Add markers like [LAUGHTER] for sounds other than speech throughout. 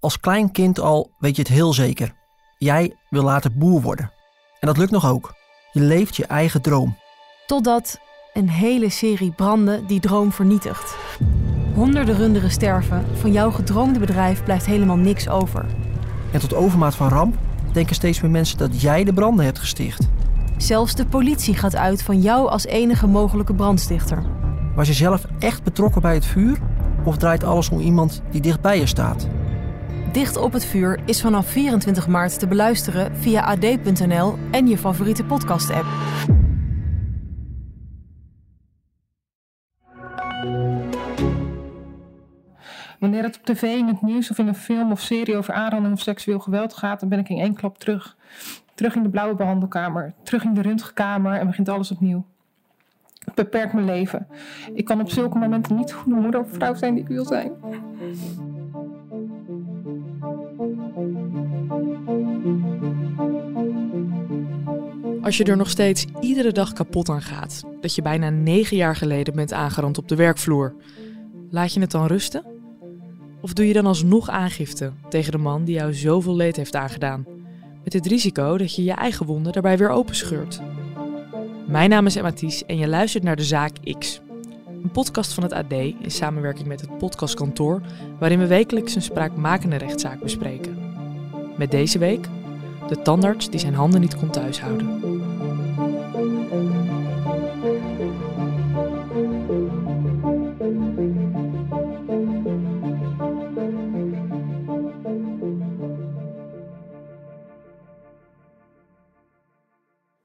Als klein kind al weet je het heel zeker. Jij wil later boer worden. En dat lukt nog ook. Je leeft je eigen droom. Totdat een hele serie branden die droom vernietigt. Honderden runderen sterven, van jouw gedroomde bedrijf blijft helemaal niks over. En tot overmaat van ramp denken steeds meer mensen dat jij de branden hebt gesticht. Zelfs de politie gaat uit van jou als enige mogelijke brandstichter. Was je zelf echt betrokken bij het vuur? Of draait alles om iemand die dichtbij je staat? Dicht op het vuur is vanaf 24 maart te beluisteren via ad.nl en je favoriete podcast-app. Wanneer het op tv, in het nieuws of in een film of serie over aanranding of seksueel geweld gaat, dan ben ik in één klap terug. Terug in de blauwe behandelkamer, terug in de röntgenkamer en begint alles opnieuw. Het beperkt mijn leven. Ik kan op zulke momenten niet de goede moeder of vrouw zijn die ik wil zijn. Als je er nog steeds iedere dag kapot aan gaat, dat je bijna negen jaar geleden bent aangerand op de werkvloer, laat je het dan rusten? Of doe je dan alsnog aangifte tegen de man die jou zoveel leed heeft aangedaan? Met het risico dat je je eigen wonden daarbij weer openscheurt. Mijn naam is Emma Thies en je luistert naar De Zaak X. Een podcast van het AD in samenwerking met het podcastkantoor... waarin we wekelijks een spraakmakende rechtszaak bespreken. Met deze week de tandarts die zijn handen niet kon thuishouden.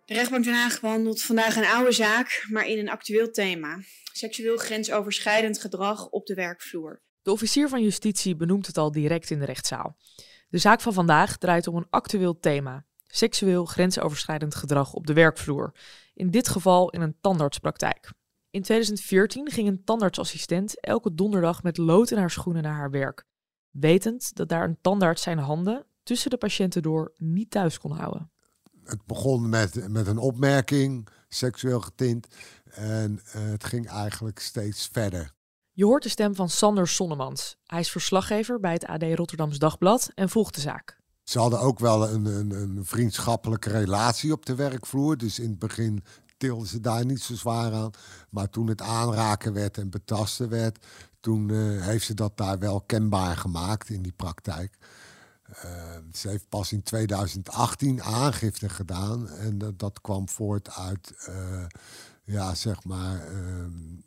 De rechtbank Den Haag behandelt vandaag een oude zaak, maar in een actueel thema. Seksueel grensoverschrijdend gedrag op de werkvloer. De officier van justitie benoemt het al direct in de rechtszaal. De zaak van vandaag draait om een actueel thema: seksueel grensoverschrijdend gedrag op de werkvloer. In dit geval in een tandartspraktijk. In 2014 ging een tandartsassistent elke donderdag met lood in haar schoenen naar haar werk, wetend dat daar een tandarts zijn handen tussen de patiënten door niet thuis kon houden. Het begon met, met een opmerking, seksueel getint, en uh, het ging eigenlijk steeds verder. Je hoort de stem van Sander Sonnemans. Hij is verslaggever bij het AD Rotterdams Dagblad en volgt de zaak. Ze hadden ook wel een, een, een vriendschappelijke relatie op de werkvloer. Dus in het begin tilden ze daar niet zo zwaar aan. Maar toen het aanraken werd en betasten werd, toen uh, heeft ze dat daar wel kenbaar gemaakt in die praktijk. Uh, ze heeft pas in 2018 aangifte gedaan. En dat, kwam voort uit, uh, ja, zeg maar, een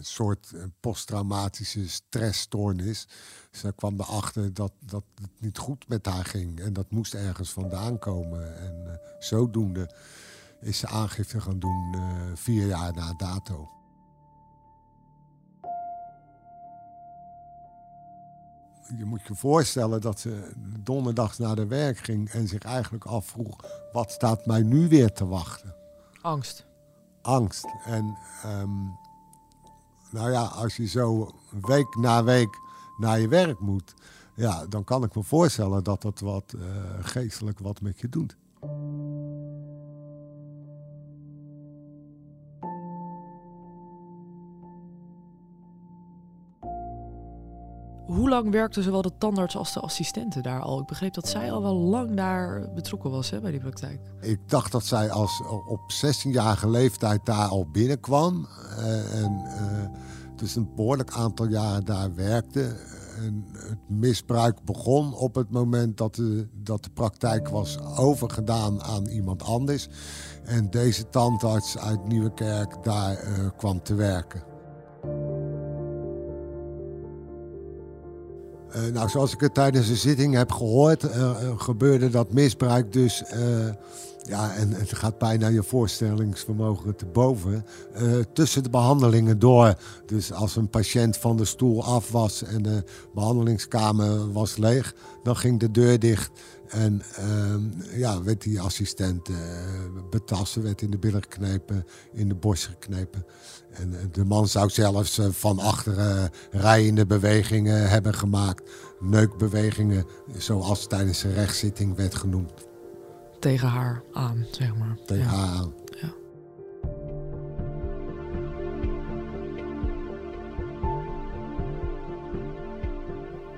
soort posttraumatische stressstoornis. Ze kwam erachter dat, dat het niet goed met haar ging. En dat moest ergens vandaan komen. En zodoende is ze aangifte gaan doen vier jaar na dato. Je moet je voorstellen dat ze donderdags naar de werk ging en zich eigenlijk afvroeg: wat staat mij nu weer te wachten? Angst. Angst. En um, nou ja, als je zo week na week naar je werk moet, ja, dan kan ik me voorstellen dat dat wat uh, geestelijk wat met je doet. Hoe lang werkten zowel de tandarts als de assistenten daar al? Ik begreep dat zij al wel lang daar betrokken was hè, bij die praktijk. Ik dacht dat zij als op 16-jarige leeftijd daar al binnenkwam. Uh, en uh, dus een behoorlijk aantal jaren daar werkte. En het misbruik begon op het moment dat de, dat de praktijk was overgedaan aan iemand anders. En deze tandarts uit Nieuwekerk daar uh, kwam te werken. Nou, zoals ik het tijdens de zitting heb gehoord, uh, gebeurde dat misbruik dus. ja, en het gaat bijna je voorstellingsvermogen te boven. tussen de behandelingen door. Dus als een patiënt van de stoel af was en de behandelingskamer was leeg, dan ging de deur dicht. En uh, ja, werd die assistent uh, betassen, werd in de billen geknepen, in de borst geknepen. En uh, de man zou zelfs uh, van achteren rijende bewegingen hebben gemaakt. Neukbewegingen, zoals tijdens de rechtszitting werd genoemd. Tegen haar aan, zeg maar. Tegen ja. haar aan.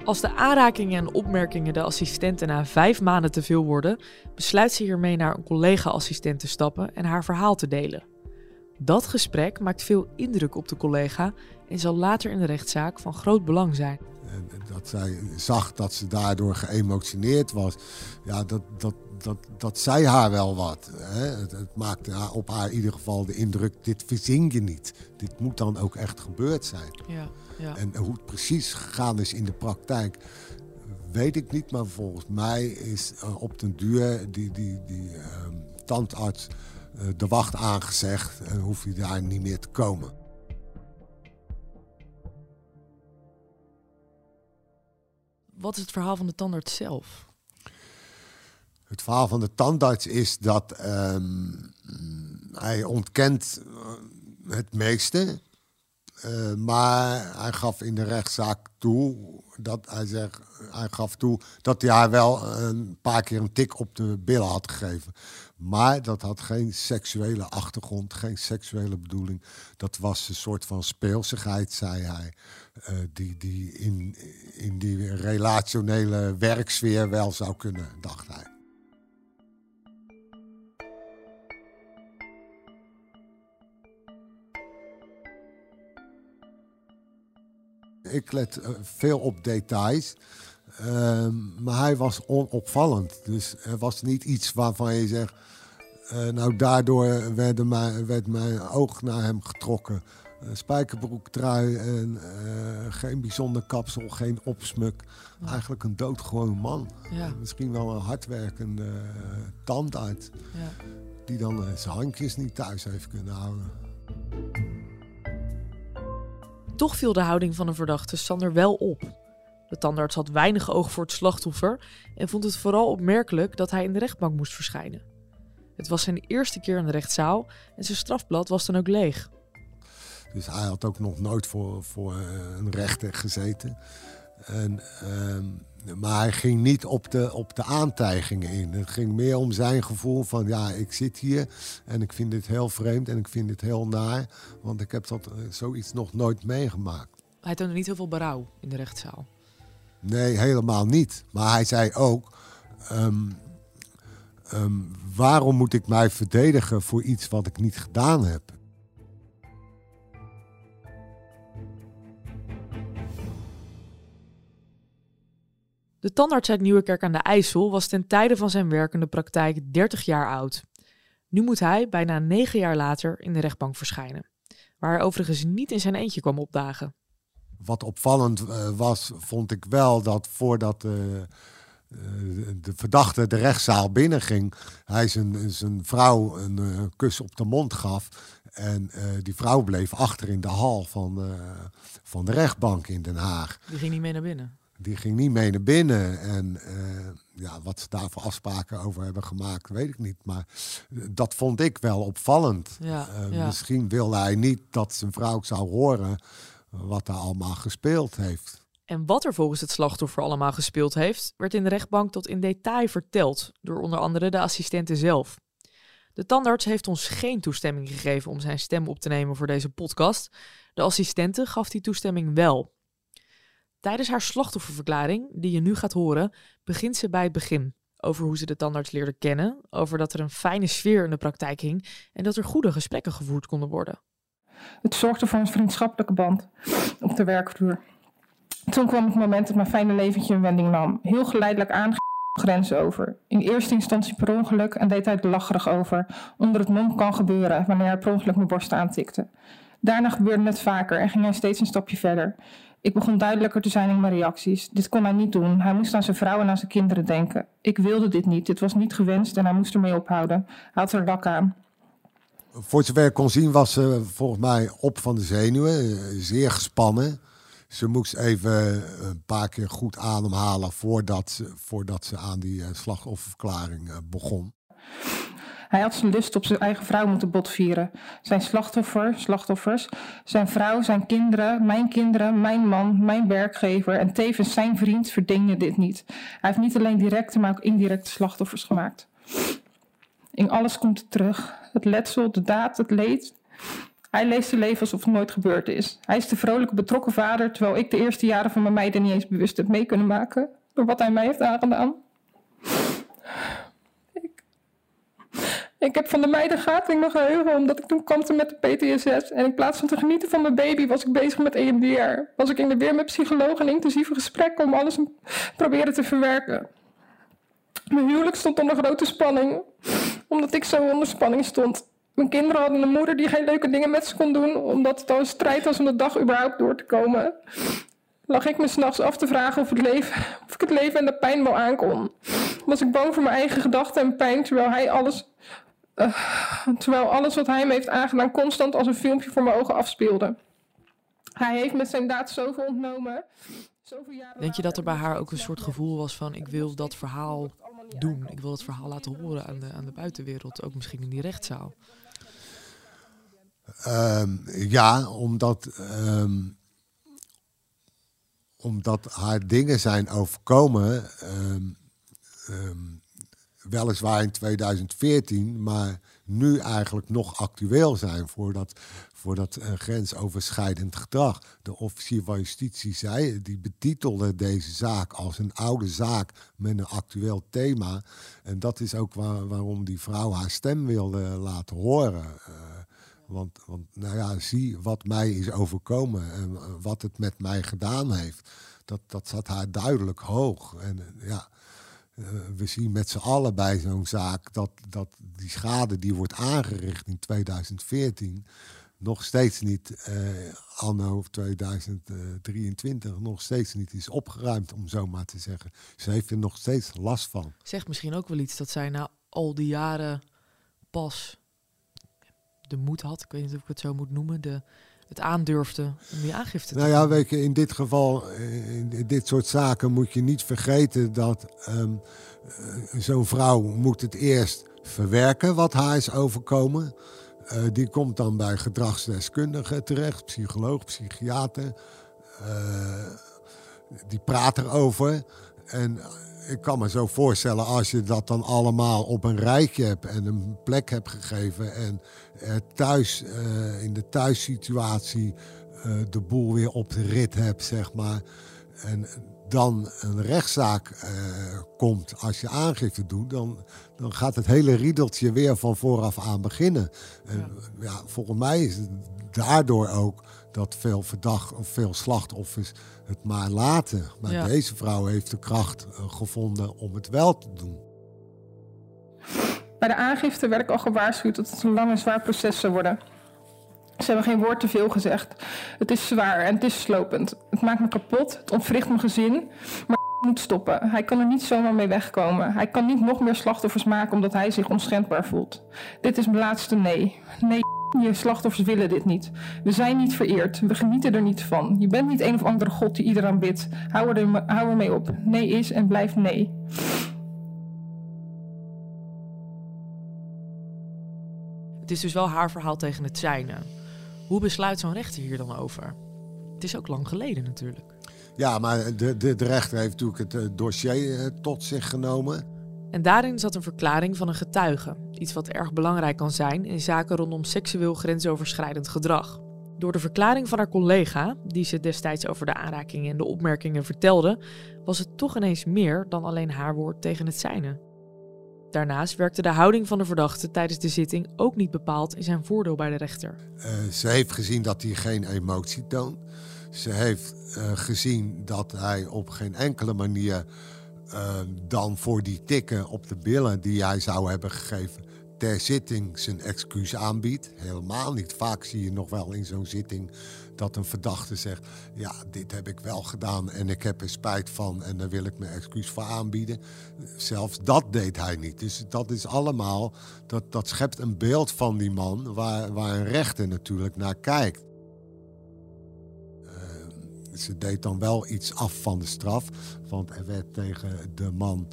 Als de aanrakingen en opmerkingen de assistenten na vijf maanden te veel worden, besluit ze hiermee naar een collega-assistent te stappen en haar verhaal te delen. Dat gesprek maakt veel indruk op de collega en zal later in de rechtszaak van groot belang zijn. En dat zij zag dat ze daardoor geëmotioneerd was. Ja, dat, dat, dat, dat zei haar wel wat. Hè? Het, het, maakte haar, op haar in ieder geval de indruk, dit verzin je niet. Dit moet dan ook echt gebeurd zijn. Ja, ja. En hoe het precies gegaan is in de praktijk, weet ik niet. Maar volgens mij is uh, op den duur die, die, die uh, tandarts uh, de wacht aangezegd en hoef je daar niet meer te komen. Wat is het verhaal van de tandarts zelf? Het verhaal van de tandarts is dat um, hij ontkent het meeste. Uh, maar hij gaf in de rechtszaak toe dat hij, zegt, hij gaf toe dat hij haar wel een paar keer een tik op de billen had gegeven. Maar dat had geen seksuele achtergrond, geen seksuele bedoeling. Dat was een soort van speelsigheid, zei hij. Die, die in, in die relationele werksfeer wel zou kunnen, dacht hij. Ik let uh, veel op details. Uh, maar hij was onopvallend. Dus er was niet iets waarvan je zegt. Uh, nou, daardoor werd mijn, werd mijn oog naar hem getrokken. Uh, spijkerbroek, trui en uh, geen bijzonder kapsel, geen opsmuk. Ja. Eigenlijk een doodgewoon man. Ja. Misschien wel een hardwerkende tandarts. Ja. Die dan zijn handjes niet thuis heeft kunnen houden. Toch viel de houding van de verdachte Sander wel op. De tandarts had weinig oog voor het slachtoffer en vond het vooral opmerkelijk dat hij in de rechtbank moest verschijnen. Het was zijn eerste keer in de rechtszaal en zijn strafblad was dan ook leeg. Dus hij had ook nog nooit voor, voor een rechter gezeten. En, uh, maar hij ging niet op de, op de aantijgingen in. Het ging meer om zijn gevoel van ja, ik zit hier en ik vind dit heel vreemd en ik vind dit heel naar. Want ik heb dat, zoiets nog nooit meegemaakt. Hij toonde niet heel veel berouw in de rechtszaal. Nee, helemaal niet. Maar hij zei ook... Um, um, waarom moet ik mij verdedigen voor iets wat ik niet gedaan heb? De tandarts uit Nieuwekerk aan de IJssel was ten tijde van zijn werkende praktijk 30 jaar oud. Nu moet hij, bijna negen jaar later, in de rechtbank verschijnen. Waar hij overigens niet in zijn eentje kwam opdagen. Wat opvallend uh, was, vond ik wel dat voordat uh, de verdachte de rechtszaal binnenging, hij zijn, zijn vrouw een kus op de mond gaf. En die vrouw bleef achter in de hal van, van de rechtbank in Den Haag. Die ging niet mee naar binnen? Die ging niet mee naar binnen. En ja, wat ze daar voor afspraken over hebben gemaakt, weet ik niet. Maar dat vond ik wel opvallend. Ja, ja. Misschien wilde hij niet dat zijn vrouw zou horen wat er allemaal gespeeld heeft. En wat er volgens het slachtoffer allemaal gespeeld heeft, werd in de rechtbank tot in detail verteld door onder andere de assistenten zelf. De tandarts heeft ons geen toestemming gegeven om zijn stem op te nemen voor deze podcast. De assistente gaf die toestemming wel. Tijdens haar slachtofferverklaring, die je nu gaat horen, begint ze bij het begin. Over hoe ze de tandarts leerde kennen, over dat er een fijne sfeer in de praktijk hing en dat er goede gesprekken gevoerd konden worden. Het zorgde voor een vriendschappelijke band op de werkvloer. Toen kwam het moment dat mijn fijne leventje een wending nam. Heel geleidelijk aan grenzen over. In eerste instantie per ongeluk en deed hij het lacherig over. Onder het mom kan gebeuren wanneer hij per ongeluk mijn borst aantikte. Daarna gebeurde het vaker en ging hij steeds een stapje verder. Ik begon duidelijker te zijn in mijn reacties. Dit kon hij niet doen. Hij moest aan zijn vrouw en aan zijn kinderen denken. Ik wilde dit niet. Dit was niet gewenst en hij moest ermee ophouden. Hij had er lak aan. Voor zover ik kon zien was ze volgens mij op van de zenuwen. Zeer gespannen. Ze moest even een paar keer goed ademhalen voordat ze, voordat ze aan die slachtofferverklaring begon. Hij had zijn lust op zijn eigen vrouw moeten botvieren. Zijn slachtoffer, slachtoffers, zijn vrouw, zijn kinderen, mijn kinderen, mijn man, mijn werkgever en tevens zijn vriend verdienen dit niet. Hij heeft niet alleen directe, maar ook indirecte slachtoffers gemaakt. In alles komt het terug. Het letsel, de daad, het leed. Hij leest zijn leven alsof het nooit gebeurd is. Hij is de vrolijke, betrokken vader, terwijl ik de eerste jaren van mijn meiden niet eens bewust heb mee kunnen maken door wat hij mij heeft aangedaan. Ik, ik heb van de in mijn geheugen, omdat ik toen kampte met de PTSS. En in plaats van te genieten van mijn baby, was ik bezig met EMDR. Was ik in de weer met psychologen en intensieve gesprekken om alles proberen te verwerken. Mijn huwelijk stond onder grote spanning, omdat ik zo onder spanning stond. Mijn kinderen hadden een moeder die geen leuke dingen met ze kon doen, omdat het al een strijd was om de dag überhaupt door te komen. Lag ik me s'nachts af te vragen of, het leven, of ik het leven en de pijn wel aankon. Was ik bang voor mijn eigen gedachten en pijn, terwijl hij alles, uh, terwijl alles wat hij me heeft aangedaan constant als een filmpje voor mijn ogen afspeelde. Hij heeft met zijn daad zoveel ontnomen. Zoveel jaren Denk je dat er bij haar ook een soort gevoel was van ik wil dat verhaal doen. Ik wil het verhaal laten horen aan de, aan de buitenwereld, ook misschien in die rechtszaal. Um, ja, omdat, um, omdat haar dingen zijn overkomen, um, weliswaar in 2014, maar nu eigenlijk nog actueel zijn voor dat, voor dat uh, grensoverschrijdend gedrag. De officier van justitie zei, die betitelde deze zaak als een oude zaak met een actueel thema. En dat is ook waar, waarom die vrouw haar stem wilde laten horen. Uh, want, want nou ja, zie wat mij is overkomen en wat het met mij gedaan heeft. Dat, dat zat haar duidelijk hoog. En ja, we zien met z'n allen bij zo'n zaak dat, dat die schade die wordt aangericht in 2014 nog steeds niet, uh, anno 2023, nog steeds niet is opgeruimd, om zo maar te zeggen. Ze heeft er nog steeds last van. Zegt misschien ook wel iets dat zij na al die jaren pas de moed had, ik weet niet of ik het zo moet noemen, de, het aandurfde om die aangifte te Nou ja, weet je, in dit geval, in dit soort zaken moet je niet vergeten dat um, zo'n vrouw moet het eerst verwerken wat haar is overkomen. Uh, die komt dan bij gedragsdeskundigen terecht, psycholoog, psychiater. Uh, die praat erover. En ik kan me zo voorstellen, als je dat dan allemaal op een rijtje hebt en een plek hebt gegeven en uh, thuis, uh, in de thuissituatie uh, de boel weer op de rit hebt, zeg maar. En dan een rechtszaak komt als je aangifte doet, dan, dan gaat het hele riedeltje weer van vooraf aan beginnen. En ja, ja volgens mij is het daardoor ook dat veel verdacht of veel slachtoffers het maar laten. Maar ja. deze vrouw heeft de kracht uh, gevonden om het wel te doen. Bij de aangifte werd ik al gewaarschuwd dat het een lang en zwaar proces zou worden. Ze hebben geen woord te veel gezegd. Het is zwaar en het is slopend. Het maakt me kapot, het ontwricht mijn gezin. Maar moet stoppen. Hij kan er niet zomaar mee wegkomen. Hij kan niet nog meer slachtoffers maken omdat hij zich onschendbaar voelt. Dit is mijn laatste nee. Nee. Je slachtoffers willen dit niet. We zijn niet vereerd. We genieten er niet van. Je bent niet een of andere god die iedereen bidt. Hou, er, hou ermee op. Nee is en blijft nee. Het is dus wel haar verhaal tegen het zijne. Hoe besluit zo'n rechter hier dan over? Het is ook lang geleden natuurlijk. Ja, maar de, de, de rechter heeft natuurlijk het dossier uh, tot zich genomen. En daarin zat een verklaring van een getuige. Iets wat erg belangrijk kan zijn in zaken rondom seksueel grensoverschrijdend gedrag. Door de verklaring van haar collega, die ze destijds over de aanrakingen en de opmerkingen vertelde, was het toch ineens meer dan alleen haar woord tegen het zijne. Daarnaast werkte de houding van de verdachte tijdens de zitting ook niet bepaald in zijn voordeel bij de rechter. Uh, ze heeft gezien dat hij geen emotie toont. Ze heeft uh, gezien dat hij op geen enkele manier uh, dan voor die tikken op de billen die hij zou hebben gegeven ter zitting zijn excuus aanbiedt. Helemaal niet. Vaak zie je nog wel in zo'n zitting dat een verdachte zegt: Ja, dit heb ik wel gedaan en ik heb er spijt van en daar wil ik mijn excuus voor aanbieden. Zelfs dat deed hij niet. Dus dat is allemaal, dat, dat schept een beeld van die man waar, waar een rechter natuurlijk naar kijkt ze deed dan wel iets af van de straf. Want er werd tegen de man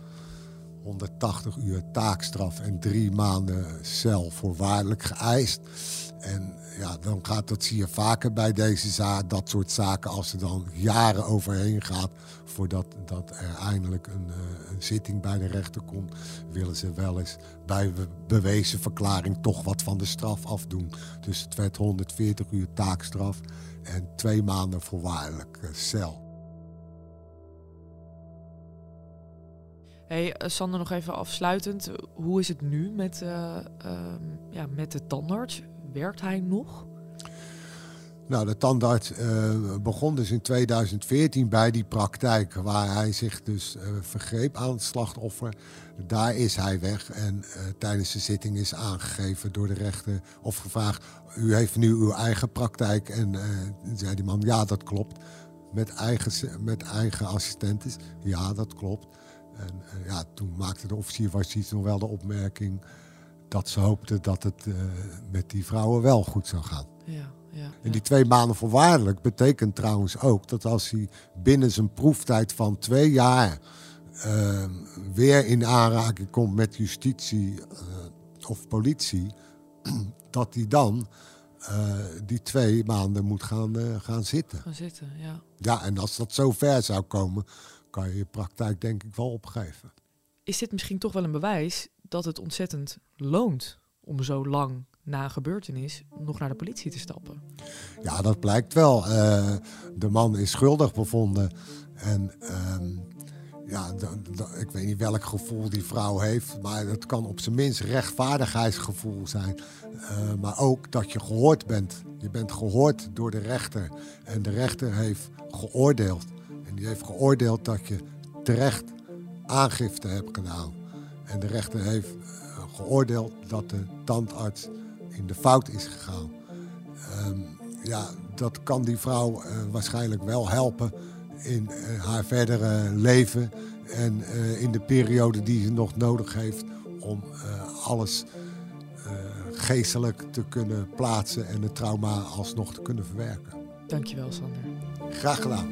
180 uur taakstraf en drie maanden cel voorwaardelijk geëist. En ja, dan gaat dat zie je vaker bij deze zaak, dat soort zaken, als er dan jaren overheen gaat voordat dat er eindelijk een, uh, een zitting bij de rechter komt, willen ze wel eens bij bewezen verklaring toch wat van de straf afdoen. Dus het werd 140 uur taakstraf en twee maanden voorwaardelijk uh, cel. Hey, uh, Sander, nog even afsluitend. Hoe is het nu met, uh, ja, met de tandarts? Werkt hij nog? Nou, de tandarts uh, begon dus in 2014 bij die praktijk waar hij zich dus uh, vergreep aan het slachtoffer. Daar is hij weg en uh, tijdens de zitting is aangegeven door de rechter of gevraagd: U heeft nu uw eigen praktijk. En zei die man: Ja, dat klopt. Met eigen, met eigen assistentes. Ja, dat klopt. En ja, toen maakte de officier was iets nog wel de opmerking dat ze hoopte dat het met die vrouwen wel goed zou gaan. Ja. Ja, en die twee maanden voorwaardelijk betekent trouwens ook dat als hij binnen zijn proeftijd van twee jaar uh, weer in aanraking komt met justitie uh, of politie, [CLEARS THROAT] dat hij dan uh, die twee maanden moet gaan, gaan zitten. Gaan zitten, ja. Ja, en als dat zo ver zou komen, kan je je praktijk denk ik wel opgeven. Is dit misschien toch wel een bewijs dat het ontzettend loont om zo lang na een gebeurtenis nog naar de politie te stappen. Ja, dat blijkt wel. Uh, de man is schuldig bevonden. En uh, ja, ik weet niet welk gevoel die vrouw heeft, maar het kan op zijn minst rechtvaardigheidsgevoel zijn. Uh, maar ook dat je gehoord bent. Je bent gehoord door de rechter. En de rechter heeft geoordeeld. En die heeft geoordeeld dat je terecht aangifte hebt gedaan. En de rechter heeft geoordeeld dat de tandarts in de fout is gegaan. Um, ja, dat kan die vrouw uh, waarschijnlijk wel helpen in uh, haar verdere leven en uh, in de periode die ze nog nodig heeft om alles geestelijk te kunnen plaatsen en het trauma alsnog te kunnen verwerken. Dankjewel, Sander. Graag gedaan.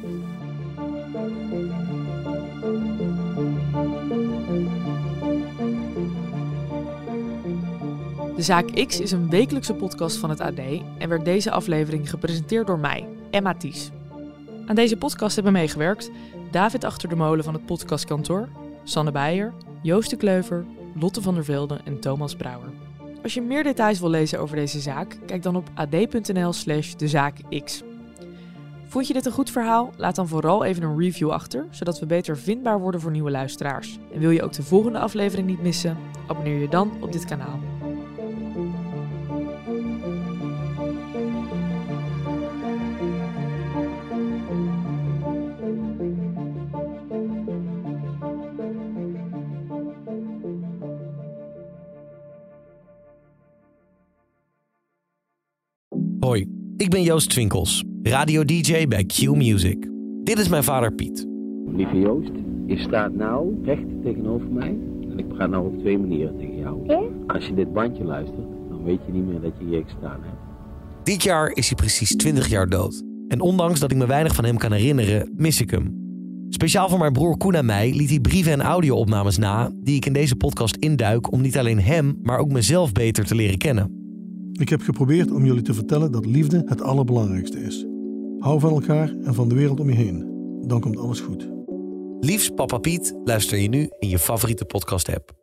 De Zaak X is een wekelijkse podcast van het AD en werd deze aflevering gepresenteerd door mij, Emma Ties. Aan deze podcast hebben meegewerkt David Achter de Molen van het podcastkantoor, Sanne Beijer, Joost de Kleuver, Lotte van der Velde en Thomas Brouwer. Als je meer details wil lezen over deze zaak, kijk dan op ad.nl slash dezaakx. Vond je dit een goed verhaal? Laat dan vooral even een review achter, zodat we beter vindbaar worden voor nieuwe luisteraars. En wil je ook de volgende aflevering niet missen? Abonneer je dan op dit kanaal. Joost Twinkels, radio-dj bij Q Music. Dit is mijn vader Piet. Lieve Joost, je staat nou recht tegenover mij en ik ga nou op twee manieren tegen jou. Ja? Als je dit bandje luistert, dan weet je niet meer dat je hier gestaan hebt. Dit jaar is hij precies 20 jaar dood. En ondanks dat ik me weinig van hem kan herinneren, mis ik hem. Speciaal voor mijn broer Koen en mij liet hij brieven en audio-opnames na... die ik in deze podcast induik om niet alleen hem, maar ook mezelf beter te leren kennen. Ik heb geprobeerd om jullie te vertellen dat liefde het allerbelangrijkste is. Hou van elkaar en van de wereld om je heen. Dan komt alles goed. Liefs Papa Piet luister je nu in je favoriete podcast-app.